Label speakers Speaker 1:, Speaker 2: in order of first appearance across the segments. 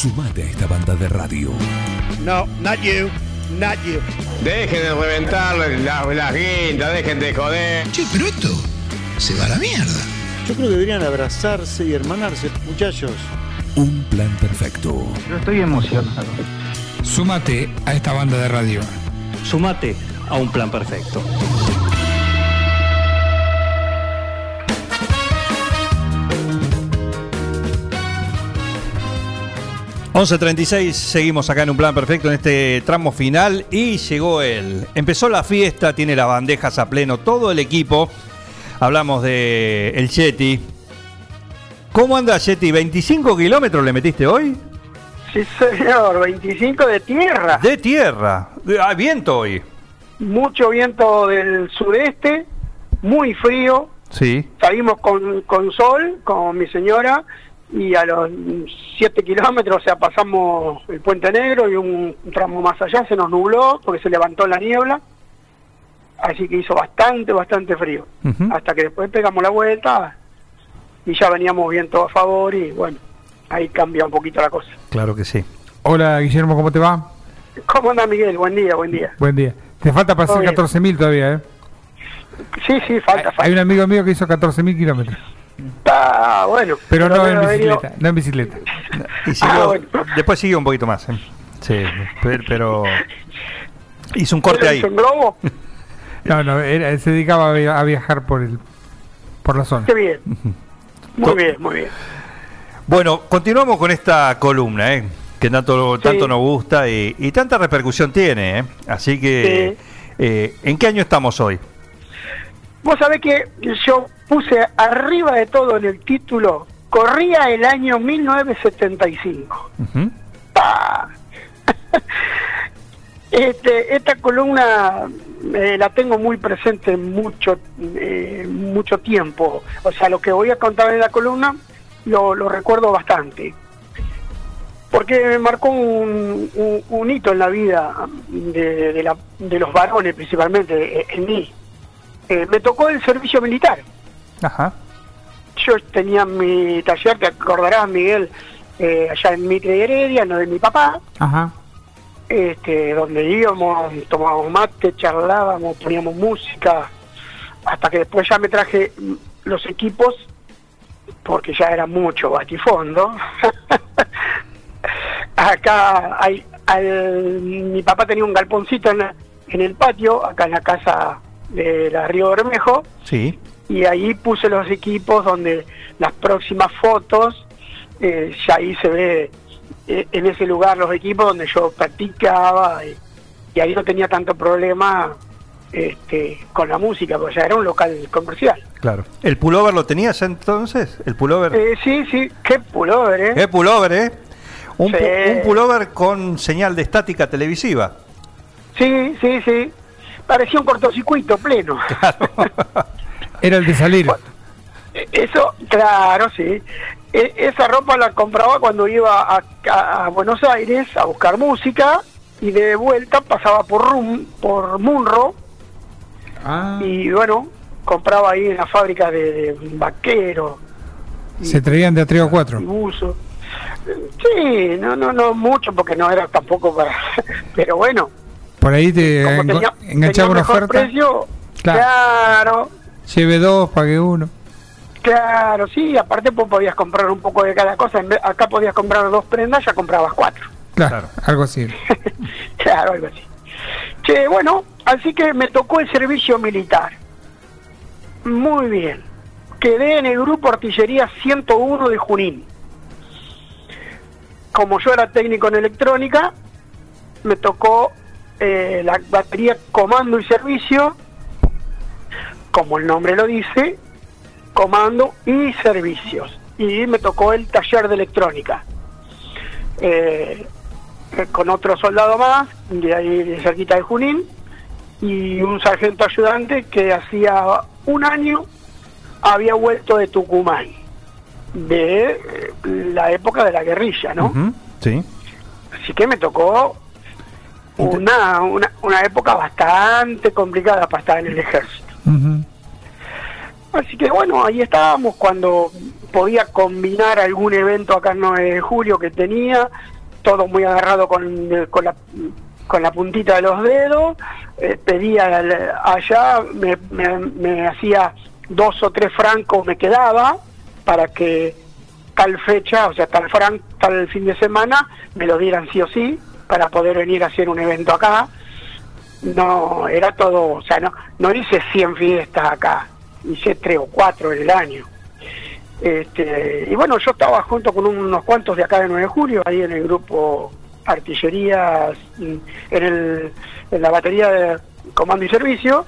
Speaker 1: Sumate a esta banda de radio.
Speaker 2: No, not you, not you.
Speaker 3: Dejen de reventar las la guindas, dejen de joder.
Speaker 4: Che, pero esto se va a la mierda.
Speaker 2: Yo creo que deberían abrazarse y hermanarse, muchachos.
Speaker 1: Un plan perfecto.
Speaker 5: Yo estoy emocionado.
Speaker 4: Súmate a esta banda de radio.
Speaker 6: Sumate a un plan perfecto.
Speaker 7: ...11.36, seguimos acá en un plan perfecto en este tramo final y llegó él. Empezó la fiesta, tiene las bandejas a pleno, todo el equipo. Hablamos de el Yeti. ¿Cómo anda Yeti? ¿25 kilómetros le metiste hoy?
Speaker 8: Sí, señor, 25 de tierra.
Speaker 7: De tierra. Ah, viento hoy.
Speaker 8: Mucho viento del sudeste, muy frío.
Speaker 7: Sí.
Speaker 8: Salimos con, con sol, con mi señora, y a los 7 kilómetros, o sea, pasamos el Puente Negro y un tramo más allá se nos nubló porque se levantó la niebla. Así que hizo bastante, bastante frío. Hasta que después pegamos la vuelta y ya veníamos viento a favor y bueno, ahí cambia un poquito la cosa.
Speaker 7: Claro que sí.
Speaker 9: Hola Guillermo, ¿cómo te va?
Speaker 8: ¿Cómo anda Miguel? Buen día, buen día.
Speaker 9: Buen día. Te falta para hacer
Speaker 8: bien.
Speaker 9: 14.000 todavía, ¿eh?
Speaker 8: Sí, sí, falta, falta.
Speaker 9: Hay un amigo mío que hizo 14.000 kilómetros.
Speaker 8: Está bueno.
Speaker 9: Pero no en bicicleta, no en bicicleta.
Speaker 7: Y siguió-
Speaker 8: Ah, bueno.
Speaker 7: Después siguió un poquito más. ¿eh? Sí, pero, pero hizo un corte
Speaker 8: ¿Lo
Speaker 7: ahí.
Speaker 8: hizo en globo?
Speaker 9: No, no, era- se dedicaba a via- a viajar por el por la zona.
Speaker 8: Qué bien. Muy bien, muy bien.
Speaker 7: Bueno, continuamos con esta columna, ¿eh? que tanto,
Speaker 8: Sí.
Speaker 7: tanto nos gusta y, y tanta repercusión tiene. ¿eh? Así que, eh, ¿en qué año estamos hoy?
Speaker 8: Vos sabés que yo puse arriba de todo en el título, corría el año 1975.
Speaker 7: Ujú.
Speaker 8: ¡Pah! Este, esta columna eh, la tengo muy presente mucho, eh, mucho tiempo. O sea, lo que voy a contar en la columna lo, lo recuerdo bastante. Porque me marcó un, un- un hito en la vida de, de la- de los varones, principalmente eh, en mí. Eh, me tocó el servicio militar.
Speaker 7: Ajá.
Speaker 8: Yo tenía mi taller, te acordarás, Miguel, eh, allá en Mitre y Heredia, no de mi papá
Speaker 9: Ajá.
Speaker 8: este, donde íbamos, tomábamos mate, charlábamos, poníamos música, hasta que después ya me traje los equipos, porque ya era mucho batifondo. acá hay, al- mi papá tenía un galponcito en, en el patio, acá en la casa de la Río Bermejo,
Speaker 7: Sí.
Speaker 8: Y ahí puse los equipos donde las próximas fotos, eh, ya ahí se ve eh, en ese lugar los equipos donde yo practicaba y, y ahí no tenía tanto problema este, con la música, porque ya era un local comercial.
Speaker 7: Claro. ¿El pullover lo tenías entonces? ¿El pullover?
Speaker 8: Eh, sí, sí, qué pullover, ¿eh?
Speaker 7: ¿Qué pullover, eh? Un, pu-
Speaker 8: Sí.
Speaker 7: un pullover con señal de estática televisiva.
Speaker 8: Sí, sí, sí. Parecía un cortocircuito pleno.
Speaker 9: Era el de salir.
Speaker 8: Eso, claro, sí. E- esa ropa la compraba cuando iba a, a- Buenos Aires a buscar música y de vuelta pasaba por Rum, por Munro
Speaker 9: Ah,
Speaker 8: y bueno, compraba ahí en la fábrica de, de vaquero
Speaker 9: se traían de a 3 o 4.
Speaker 8: y buzo. Sí, no, no, no mucho porque no era tampoco para... Pero bueno,
Speaker 9: Por ahí te enganchaba una oferta.
Speaker 8: precio,
Speaker 9: Claro.
Speaker 8: claro,
Speaker 9: Lleve dos, pague uno.
Speaker 8: claro, sí, aparte pues podías comprar un poco de cada cosa, en vez- acá podías comprar dos prendas, ya comprabas cuatro.
Speaker 9: Claro, algo así.
Speaker 8: claro, algo así. Che, bueno, así que me tocó el servicio militar. Muy bien. Quedé en el grupo Artillería 101 de Junín. Como yo era técnico en electrónica, me tocó eh, la batería comando y servicio, como el nombre lo dice, comando y servicios. Y me tocó el taller de electrónica. Eh, con otro soldado más, de ahí de cerquita de Junín, y un sargento ayudante que hacía un año había vuelto de Tucumán, de eh, la época de la guerrilla, ¿no?
Speaker 7: Sí.
Speaker 8: Así que me tocó una, una, una época bastante complicada para estar en el ejército.
Speaker 9: Ujú.
Speaker 8: Así que bueno, ahí estábamos cuando podía combinar algún evento acá en 9 de julio que tenía, todo muy agarrado con, la con la puntita de los dedos, eh, pedía al- allá, me, me- me hacía dos o tres francos, me quedaba para que tal fecha, o sea, tal fran, tal fin de semana, me lo dieran sí o sí, para poder venir a hacer un evento acá. No, era todo, o sea, no, no hice 100 fiestas acá, hice tres o cuatro en el año. Este, y bueno, yo estaba junto con unos cuantos de acá de 9 de julio, ahí en el grupo Artillería, mm, en, el, en la batería de comando y servicio.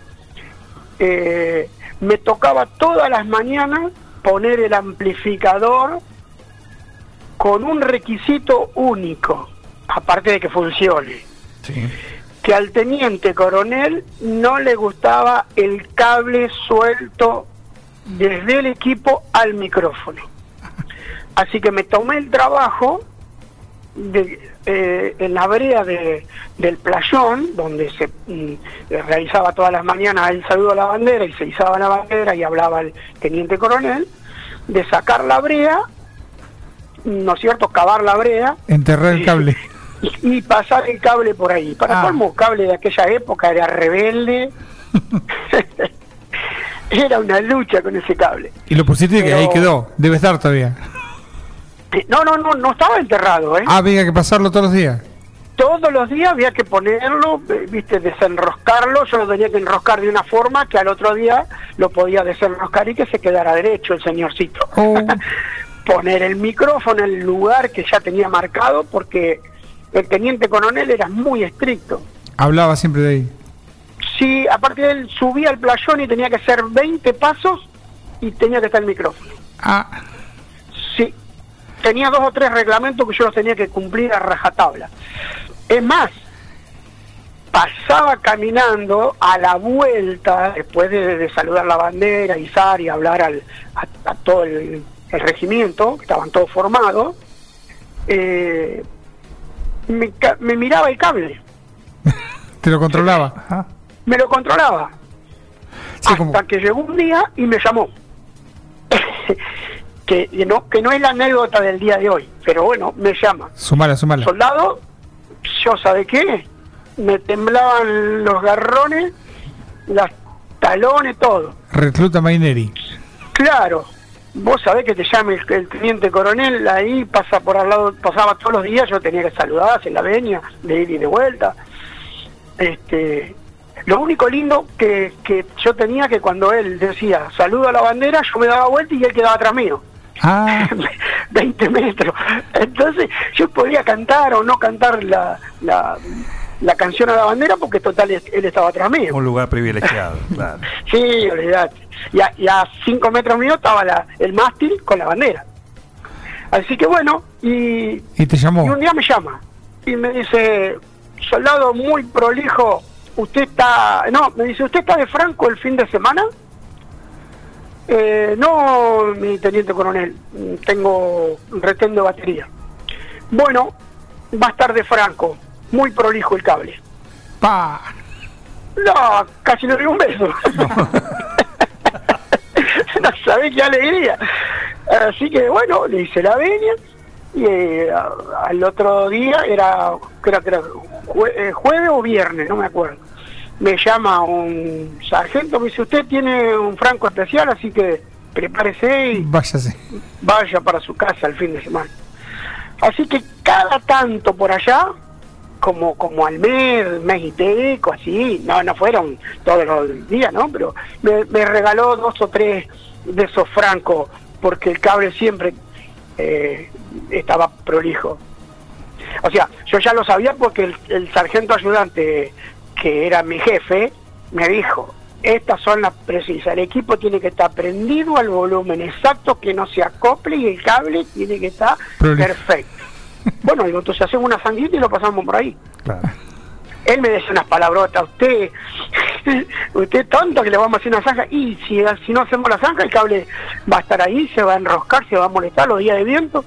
Speaker 8: Eh, me tocaba todas las mañanas poner el amplificador con un requisito único, aparte de que funcione que al teniente coronel no le gustaba el cable suelto desde el equipo al micrófono. Así que me tomé el trabajo de, eh, en la brea de- del playón, donde se mm, realizaba todas las mañanas el saludo a la bandera y se izaba la bandera y hablaba el teniente coronel, de sacar la brea, ¿no es cierto?, cavar la brea
Speaker 9: Enterrar el cable.
Speaker 8: y, y pasar el cable por ahí. Para
Speaker 9: Ah.
Speaker 8: colmo, cable de aquella época era rebelde. era una lucha con ese cable.
Speaker 9: Y lo pusiste y que
Speaker 8: Pero-
Speaker 9: ahí quedó. Debe estar todavía.
Speaker 8: No, no, no, no estaba enterrado, ¿eh?
Speaker 9: Ah, había que pasarlo todos los días.
Speaker 8: Todos los días había que ponerlo, eh, viste, desenroscarlo. Yo lo tenía que enroscar de una forma que al otro día lo podía desenroscar y que se quedara derecho el señorcito.
Speaker 9: Oh.
Speaker 8: Poner el micrófono en el lugar que ya tenía marcado porque el teniente coronel era muy estricto.
Speaker 9: Hablaba siempre de ahí.
Speaker 8: Sí, aparte de él subía al playón y tenía que hacer 20 pasos y tenía que estar el micrófono.
Speaker 9: Ah,
Speaker 8: Sí, tenía dos o tres reglamentos que yo los tenía que cumplir a rajatabla. Es más, pasaba caminando a la vuelta, después de, de saludar la bandera, izar y hablar al, a, a todo el, el regimiento, que estaban todos formados, eh, me, me miraba el cable,
Speaker 9: te lo controlaba.
Speaker 8: Me lo controlaba.
Speaker 9: Sí,
Speaker 8: hasta
Speaker 9: como-
Speaker 8: que llegó un día y me llamó. que, no, que no es la anécdota del día de hoy, pero bueno, me llama.
Speaker 9: Sumala, sumala.
Speaker 8: Soldado, yo sabe qué, me temblaban los garrones, las talones, todo.
Speaker 9: Recluta Maineri.
Speaker 8: Claro, vos sabés que te llame el, el teniente coronel, ahí pasa por al lado, pasaba todos los días, yo tenía que saludar, hacer la veña, de ir y de vuelta. Este, lo único lindo que, que yo tenía que cuando él decía saludo a la bandera, yo me daba vuelta y él quedaba atrás mío.
Speaker 9: Ah,
Speaker 8: 20 metros. Entonces yo podía cantar o no cantar la, la, la canción a la bandera porque total él él estaba atrás mío.
Speaker 7: Un lugar privilegiado, claro.
Speaker 8: Sí, olvidate. Y a, y a cinco metros mío estaba la, el mástil con la bandera. Así que bueno, y,
Speaker 9: y te
Speaker 8: y
Speaker 9: llamó.
Speaker 8: un día me llama y me dice, soldado muy prolijo, usted está, no, me dice, ¿usted está de Franco el fin de semana? Eh, no, mi teniente coronel, tengo retén de batería. Bueno, va a estar de Franco, muy prolijo el cable.
Speaker 9: Pa.
Speaker 8: No, casi le doy un beso. no sabés qué alegría. Así que bueno, le hice la veña y eh, al otro día era, creo que era jue- eh, jueves o viernes, no me acuerdo. Me llama un sargento, me dice, usted tiene un franco especial, así que prepárese y
Speaker 9: Váyase.
Speaker 8: vaya para su casa el fin de semana. Así que cada tanto por allá, como como al mes, mes y pico, así, no, no fueron todos los días, ¿no? Pero me, me regaló dos o tres de esos francos, porque el cable siempre eh, estaba prolijo. O sea, yo ya lo sabía porque el, el sargento ayudante, que era mi jefe, me dijo, estas son las precisas, el equipo tiene que estar prendido al volumen exacto, que no se acople y el cable tiene que estar
Speaker 9: Prolijo.
Speaker 8: perfecto. Bueno, entonces hacemos una sanguita y lo pasamos por ahí.
Speaker 7: claro.
Speaker 8: Él me decía unas palabrotas, usted, usted tonto que le vamos a hacer una zanja, y si, si no hacemos la zanja, el cable va a estar ahí, se va a enroscar, se va a molestar los días de viento.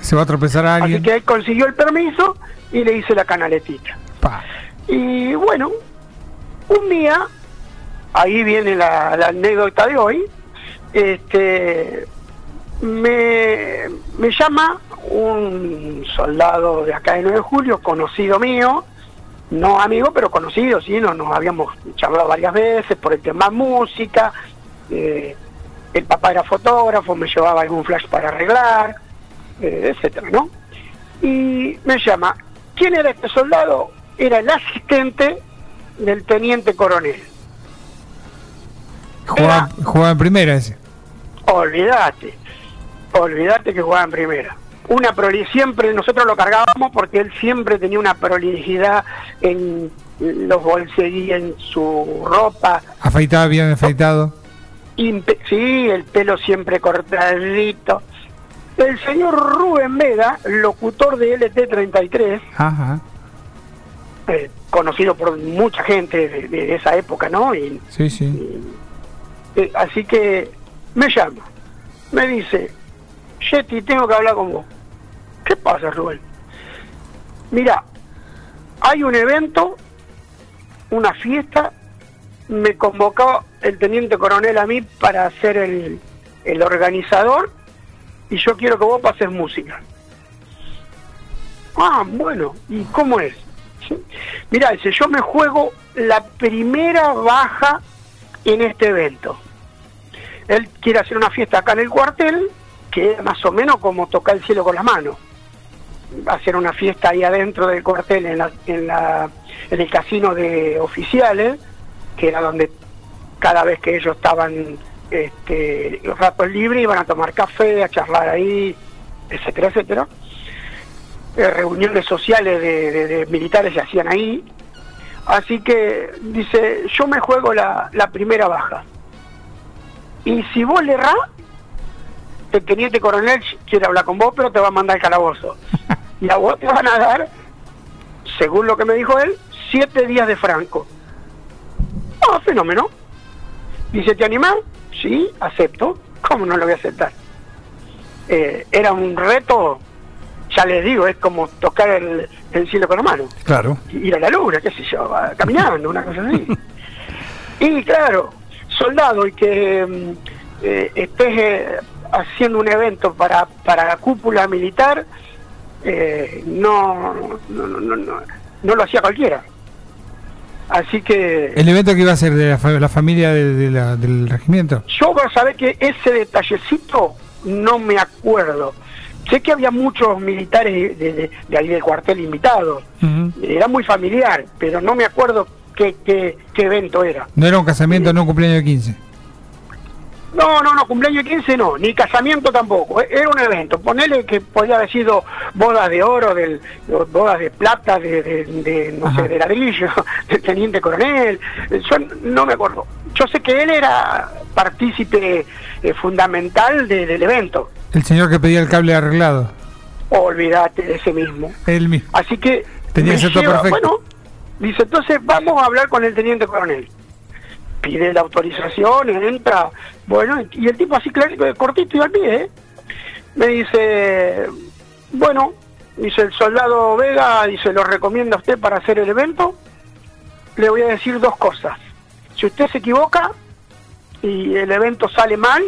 Speaker 9: Se va a tropezar a
Speaker 8: Así
Speaker 9: alguien.
Speaker 8: que él consiguió el permiso y le hice la canaletita.
Speaker 9: Pa.
Speaker 8: Y bueno, un día, ahí viene la, la anécdota de hoy, este, me, me llama un soldado de acá de 9 de julio, conocido mío, no amigo, pero conocido, sí, nos, nos habíamos charlado varias veces por el tema música, eh, el papá era fotógrafo, me llevaba algún flash para arreglar, eh, etcétera, ¿no? Y me llama, ¿quién era este soldado? Era el asistente del teniente coronel.
Speaker 9: Jugaba, jugaba en primera ese.
Speaker 8: Olvídate, olvídate que jugaba en primera. Una proli siempre nosotros lo cargábamos porque él siempre tenía una prolijidad en los bolsillos, en su ropa.
Speaker 9: Afeitaba bien afeitado.
Speaker 8: Impe- sí, el pelo siempre cortadito. El señor Rubén Vega, locutor de LT33,
Speaker 9: Ajá.
Speaker 8: eh, conocido por mucha gente de, de esa época, ¿no? Y,
Speaker 9: Sí, sí.
Speaker 8: eh, así que me llama, me dice, Yeti, tengo que hablar con vos. ¿Qué pasa, Rubén? Mira, hay un evento, una fiesta, me convocó el teniente coronel a mí para ser el, el organizador y yo quiero que vos pases música. Ah, bueno, ¿y cómo es? Mira, dice, yo me juego la primera baja en este evento. Él quiere hacer una fiesta acá en el cuartel, que es más o menos como tocar el cielo con las manos. Hacer una fiesta ahí adentro del cuartel, en, la, en, la, en el casino de oficiales, que era donde cada vez que ellos estaban este, los ratos libres iban a tomar café, a charlar ahí, etcétera, etcétera. Eh, reuniones sociales de, militares se hacían ahí. Así que dice, yo me juego la, la primera baja. Y si vos le errás, el teniente coronel quiere hablar con vos, pero te va a mandar al calabozo. Y a vos te van a dar, según lo que me dijo él, siete días de franco. Ah, fenómeno. Dice, ¿te animás? Sí, acepto. ¿Cómo no lo voy a aceptar? Eh, era un reto, ya les digo, es como tocar el, el cielo con la mano
Speaker 7: Claro.
Speaker 8: ir a la luna, qué sé yo, caminando, una cosa así. y claro, soldado y que mm, eh, estés eh, haciendo un evento para, para la cúpula militar, eh, no, no, no, no, no, no lo hacía cualquiera. Así que
Speaker 9: El evento que iba a ser de la, fa- la familia de- de la- del regimiento.
Speaker 8: yo vos sabés que ese detallecito no me acuerdo. Sé que había muchos militares de, de- de ahí del cuartel invitados. Era muy familiar, pero no me acuerdo qué, qué, qué evento era.
Speaker 9: No era un casamiento, no un cumpleaños de 15.
Speaker 8: No, no, no, cumpleaños de 15 no, ni casamiento tampoco. E- Era un evento. Ponele que podía haber sido bodas de oro, del, bodas de plata, de, de- de, no
Speaker 9: Ajá.
Speaker 8: sé, de ladrillo, del teniente coronel. Yo no me acuerdo. Yo sé que él era partícipe eh, fundamental de- del evento.
Speaker 9: El señor que pedía el cable arreglado.
Speaker 8: Olvídate de ese mismo.
Speaker 9: Él mismo.
Speaker 8: Así que
Speaker 9: Tenía
Speaker 8: lleva-
Speaker 9: perfecto.
Speaker 8: Bueno, dice, entonces vamos a hablar con el teniente coronel. Pide la autorización, entra. Bueno, y el tipo así clarito, cortito y al pie, ¿eh? Me dice, bueno, dice el soldado Vega, dice, lo recomienda a usted para hacer el evento. Le voy a decir dos cosas. Si usted se equivoca y el evento sale mal,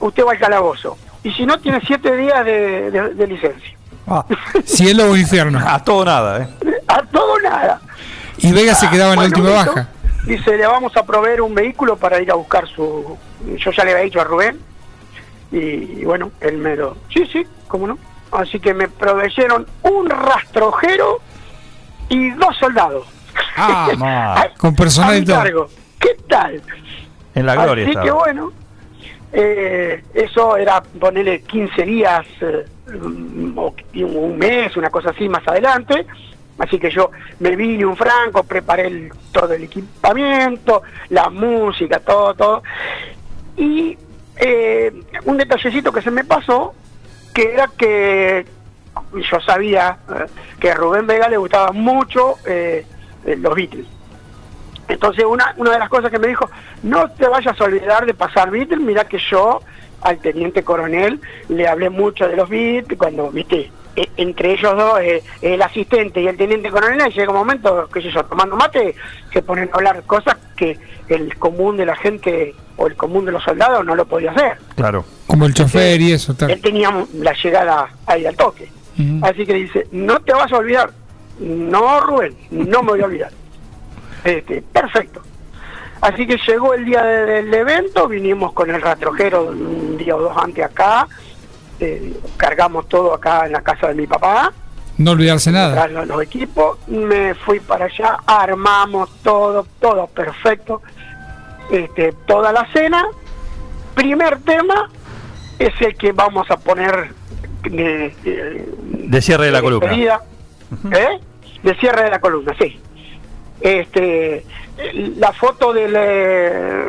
Speaker 8: usted va al calabozo. Y si no, tiene siete días de- de- de licencia.
Speaker 7: Ah,
Speaker 9: Cielo o infierno.
Speaker 7: a todo nada, ¿eh?
Speaker 8: A todo nada.
Speaker 9: Y Vega se quedaba en la
Speaker 8: Bueno,
Speaker 9: última
Speaker 8: listo.
Speaker 9: baja.
Speaker 8: Dice, le vamos a proveer un vehículo para ir a buscar su... Yo ya le había dicho a Rubén. Y, y bueno, él me lo... Sí, sí, cómo no. Así que me proveyeron un rastrojero y dos soldados.
Speaker 7: Ah, ma.
Speaker 9: Con personal
Speaker 8: A
Speaker 9: y
Speaker 8: mi
Speaker 9: todo.
Speaker 8: cargo. ¿Qué tal?
Speaker 7: En la gloria
Speaker 8: Así
Speaker 7: estaba.
Speaker 8: que bueno, eh, eso era ponerle 15 días eh, mm, o un un mes, una cosa así más adelante. Así que yo me vine un franco, preparé todo el equipamiento, la música, todo, todo. Y eh, un detallecito que se me pasó, que era que yo sabía eh, que a Rubén Vega le gustaba mucho eh, los Beatles. Entonces una, una de las cosas que me dijo, no te vayas a olvidar de pasar Beatles, mira que yo al teniente coronel le hablé mucho de los Beatles, cuando, viste, entre ellos dos, eh, el asistente y el teniente coronel, llega un momento, que yo, tomando mate, se ponen a hablar cosas que el común de la gente o el común de los soldados no lo podía hacer.
Speaker 7: Claro.
Speaker 9: Como el chofer y eso, tal.
Speaker 8: Él tenía la llegada ahí al toque. Así que dice, no te vas a olvidar. No, Rubén, no me voy a olvidar. Este, perfecto. Así que llegó el día de- del evento, vinimos con el rastrojero un día o dos antes acá, eh, cargamos todo acá en la casa de mi papá,
Speaker 9: No olvidarse nada.
Speaker 8: los, los equipos, me fui para allá, armamos todo, todo perfecto, este, toda la cena. Primer tema es el que vamos a poner de, de-
Speaker 7: De cierre de la columna.
Speaker 8: ¿eh? De cierre de la columna, sí. Este, la foto del, eh,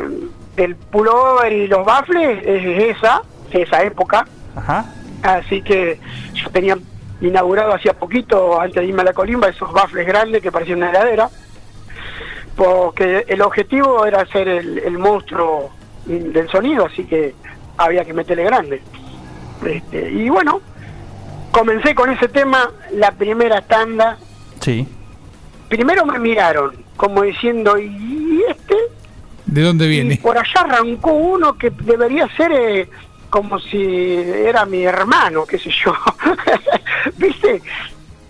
Speaker 8: del pullover y los baffles es esa, de esa época.
Speaker 7: Ajá.
Speaker 8: Así que yo tenía inaugurado hacía poquito, antes de irme a la colimba, esos baffles grandes que parecían una heladera, porque el objetivo era ser el, el monstruo del sonido, así que había que meterle grande. Este, y bueno, comencé con ese tema, la primera tanda.
Speaker 7: Sí.
Speaker 8: Primero me miraron, como diciendo, ¿y este?
Speaker 9: ¿De dónde
Speaker 8: Y
Speaker 9: viene?
Speaker 8: por allá arrancó uno que debería ser eh, como si era mi hermano, qué sé yo. ¿Viste?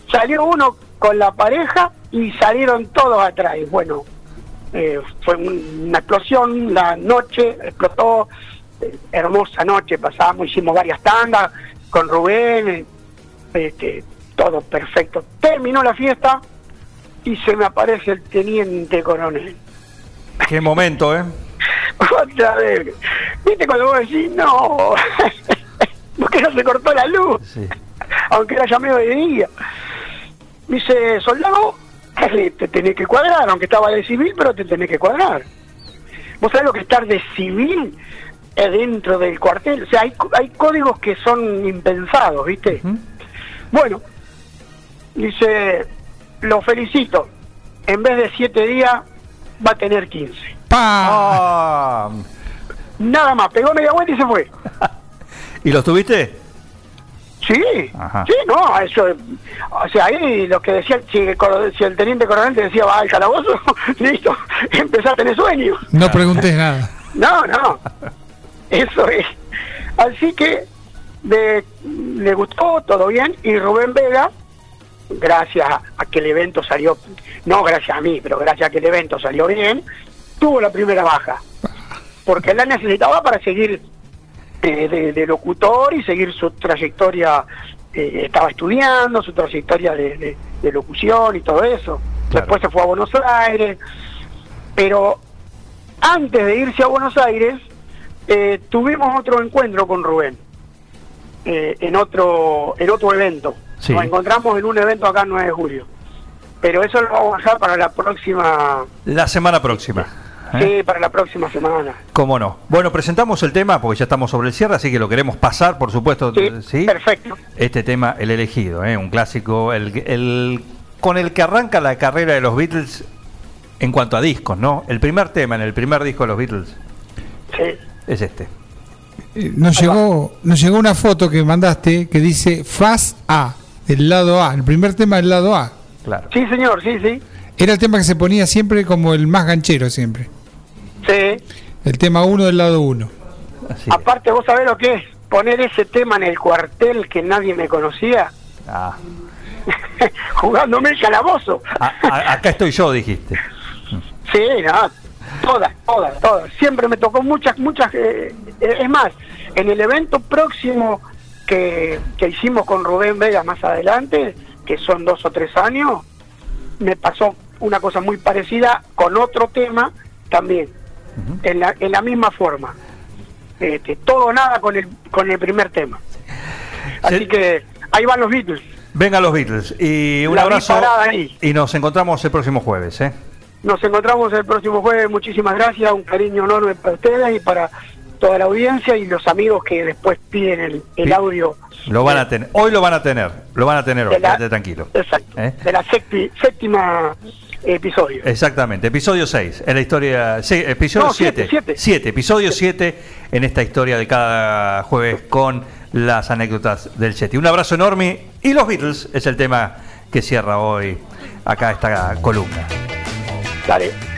Speaker 8: Salió uno con la pareja y salieron todos atrás. Bueno, eh, fue un- una explosión, la noche explotó, eh, hermosa noche, pasamos, hicimos varias tandas con Rubén, este, todo perfecto. Terminó la fiesta y se me aparece el teniente coronel.
Speaker 7: Qué momento, ¿eh?
Speaker 8: Otra vez. ¿Viste cuando vos decís, no? Porque no se cortó la luz,
Speaker 7: Sí.
Speaker 8: aunque era ya medio de día. Dice, soldado, te tenés que cuadrar, aunque estaba de civil, pero te tenés que cuadrar. ¿Vos sabés lo que es estar de civil dentro del cuartel? O sea, hay, hay códigos que son impensados, ¿viste? Bueno, dice, lo felicito. En vez de siete días, va a tener 15.
Speaker 7: Ah.
Speaker 8: Nada más, pegó media vuelta y se fue.
Speaker 7: ¿Y los tuviste?
Speaker 8: Sí,
Speaker 7: Ajá.
Speaker 8: sí, no, eso, o sea, ahí lo que decía, si el, si el teniente coronel te decía, va al calabozo, listo, empezás a tener sueño.
Speaker 9: No preguntes nada.
Speaker 8: No, no, eso es. Así que de- le gustó, todo bien, y Rubén Vega, gracias a que el evento salió, no gracias a mí, pero gracias a que el evento salió bien, tuvo la primera baja, porque la necesitaba para seguir eh, de, de locutor y seguir su trayectoria, eh, estaba estudiando, su trayectoria de, de- de locución y todo eso.
Speaker 7: Claro.
Speaker 8: Después se fue a Buenos Aires, pero antes de irse a Buenos Aires, eh, tuvimos otro encuentro con Rubén, eh, en otro en otro evento.
Speaker 7: Sí.
Speaker 8: Nos encontramos en un evento acá en 9 de julio. Pero eso lo vamos a dejar para la próxima,
Speaker 7: La semana próxima. ¿Eh?
Speaker 8: sí, para la próxima semana.
Speaker 7: ¿Cómo no? Bueno, presentamos el tema porque ya estamos sobre el cierre, así que lo queremos pasar, por supuesto.
Speaker 8: Sí,
Speaker 7: ¿sí?
Speaker 8: perfecto.
Speaker 7: Este tema, el elegido, ¿eh? un clásico, el, el- con el que arranca la carrera de los Beatles en cuanto a discos, ¿no? El primer tema en el primer disco de los Beatles
Speaker 8: Sí.
Speaker 7: es este.
Speaker 9: Eh, Nos llegó, nos llegó una foto que mandaste que dice Faz A, del lado A, el primer tema del lado A.
Speaker 7: Claro.
Speaker 8: Sí, señor, sí, sí.
Speaker 9: Era el tema que se ponía siempre como el más ganchero siempre.
Speaker 8: Sí.
Speaker 9: El tema 1 del lado 1.
Speaker 7: Así es.
Speaker 8: Aparte, vos sabés lo que es poner ese tema en el cuartel que nadie me conocía,
Speaker 7: Ah,
Speaker 8: jugándome el calabozo.
Speaker 7: a- a- acá estoy yo, dijiste.
Speaker 8: Sí, no, todas, todas, todas. Siempre me tocó muchas, muchas. eh, eh, es más, en el evento próximo que, que hicimos con Rubén Vega más adelante, que son dos o tres años, me pasó una cosa muy parecida con otro tema también, en, la, en la misma forma. Este, todo o nada con el, con el primer tema. Así
Speaker 7: Sí.
Speaker 8: que ahí van los Beatles.
Speaker 7: Venga los Beatles y un
Speaker 8: La
Speaker 7: abrazo
Speaker 8: ahí.
Speaker 7: y nos encontramos el próximo jueves, ¿eh?
Speaker 8: Nos encontramos el próximo jueves. Muchísimas gracias. Un cariño enorme para ustedes y para toda la audiencia y los amigos que después piden el, el
Speaker 7: Sí.
Speaker 8: audio.
Speaker 7: Lo van a tener, hoy lo van a tener, lo van a tener hoy,
Speaker 8: la-
Speaker 7: quédate tranquilo.
Speaker 8: Exacto.
Speaker 7: ¿Eh?
Speaker 8: De la séptima episodio.
Speaker 7: Exactamente, episodio 6, en la historia, sí, episodio
Speaker 8: No,
Speaker 7: 7,
Speaker 8: siete, siete.
Speaker 7: episodio 7 en esta historia de cada jueves con las anécdotas del Chetty. Un abrazo enorme y los Beatles es el tema que cierra hoy acá esta columna.
Speaker 8: Dale.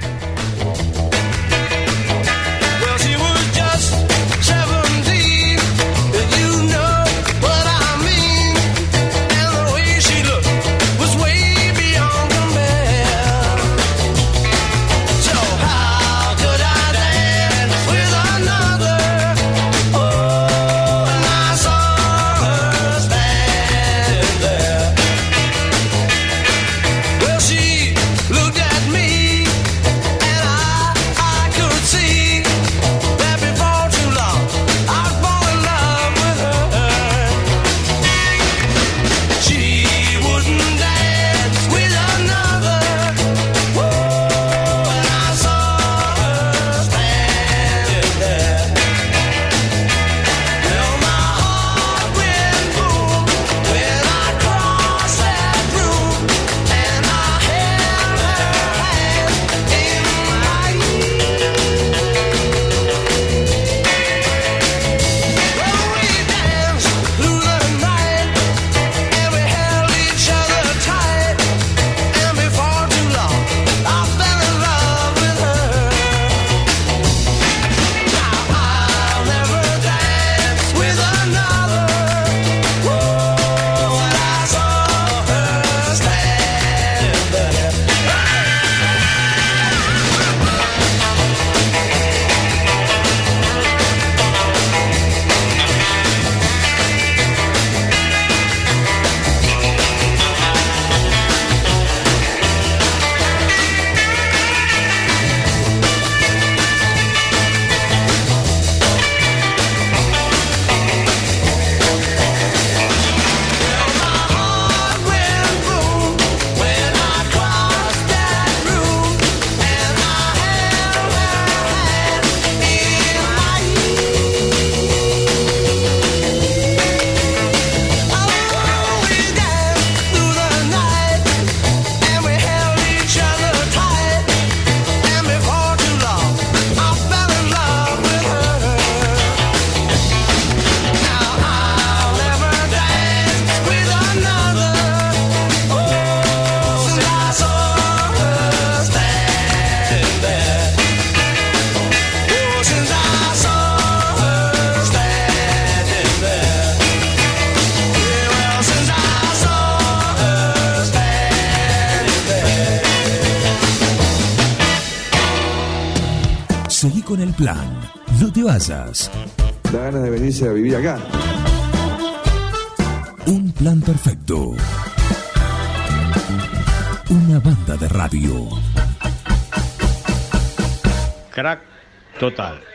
Speaker 1: Plan. No te vayas.
Speaker 5: Da ganas de venirse a vivir acá.
Speaker 1: Un plan perfecto. Una banda de radio.
Speaker 3: Crack total.